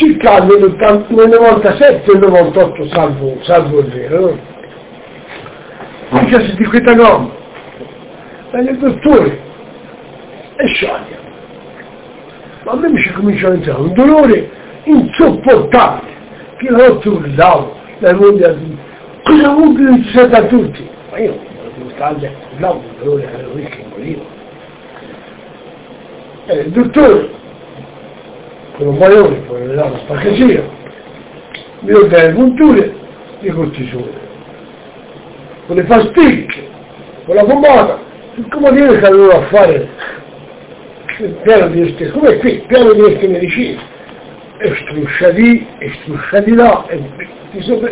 circa nel 97 e 98 salvo, salvo il vero, no? Dice di questa gomma, dagli dottori e scioglie. Ma a me mi ci comincia a entrare un dolore insopportabile, che notte urlavo, la moglie cosa vuoi che non ci sia da tutti? Ma io stare, urlavo un dolore, ero che morivo. E il dottore, con un mi dava una spaccatura, mi dà delle punture di cortisone, con le pasticche, con la pomata, il comodino che avevo a fare piano di queste, come qui, piano di queste medicine, e struscia di, e struscia di là, e, di sopra,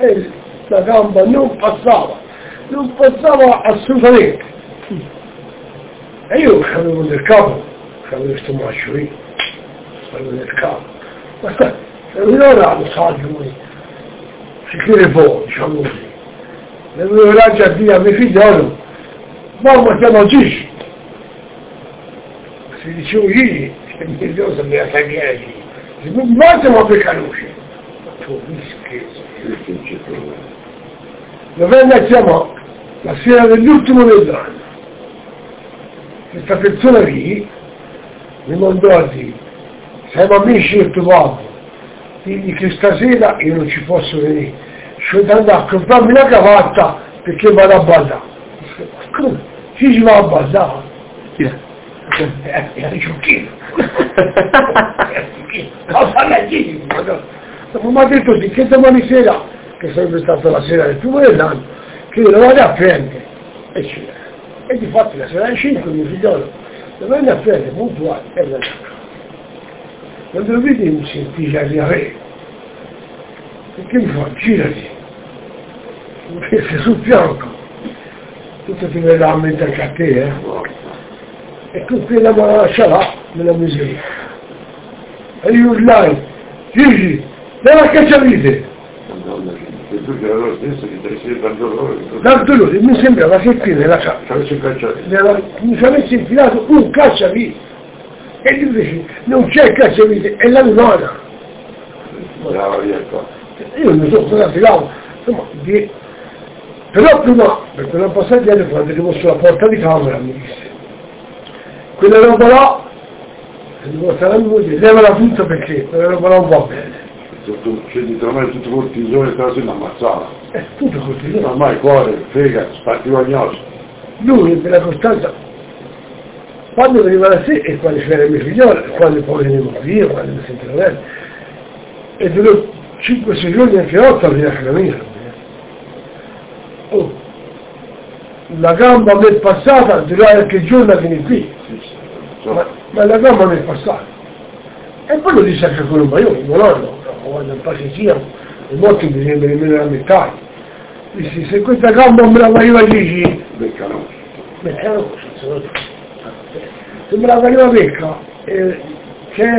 e la gamba non passava, non passava assolutamente. E io avevo nel capo, avevo questo macio lì, nel capo, ma sta, era lo saggio, si chiede poi, diciamo così. Le avevo già dire a mio figliolo, mamma siamo agisci, se dicevo ieri, mi figlio sapeva tagliare lì, se non basta per caluce, tu mi scherzi, Novella siamo la sera dell'ultimo dell'anno. Questa persona lì mi mandò a dire, siamo amici del tuo babbo, digli che stasera io non ci posso venire, sto andando a comprarmi una cavatta perché vado a ballare. Come? Chi ci va a ballare? Yeah. Era di ciocchino. Ma parla mi ha detto sì, che domani sera, che sarebbe stata la sera del primo dell'anno, che io lo vado a prendere. E c'era. E di fatto la sera alle 5 mio figliolo lo venne a prendere puntuale e venne a mi sentì già di avere. Perché mi fa, girati. Mi fece sul fianco. Tutto ti verrà a mente anche a te, eh? E con quella mano lasciava, me la mise lì. E io urlai, Gigi, dai la cacciavite! Madonna, e tu che era lo stesso che ti sei dal dolore. Dal dolore mi sembrava che qui nella nella- mi ci avesse infilato un cacciavite. E gli dice, non c'è cacciavite, è la lunana. Io non so cosa tiravo, insomma, di... però prima, perché non passati anni quando ero sulla porta di camera mi disse, quella roba là, se devo stare a moglie, levala tutta perché quella roba là non va bene. Sotto, scendi tra me e tutto cortisone, stava sendo ammazzato. È tutto no? Ormai cuore, fega, sparti guagnosi. Lui nella costanza, quando veniva da sé e quando c'era il mio figliolo, quando poi venivo io, quando mi sentivo bene, e durò 5-6 giorni anche 8 a venire a casa mia. Oh, la gamba mi è passata, durò anche il giorno a venire qui, ma, ma la gamba mi è passata. E poi lo disse anche con un baione, non hanno, quando pace siano, e molti mi sembra nemmeno la metà. Dissi, se questa gamba me la variva dici, beccano. Beh, era così, se no- se me la veniva becca, eh,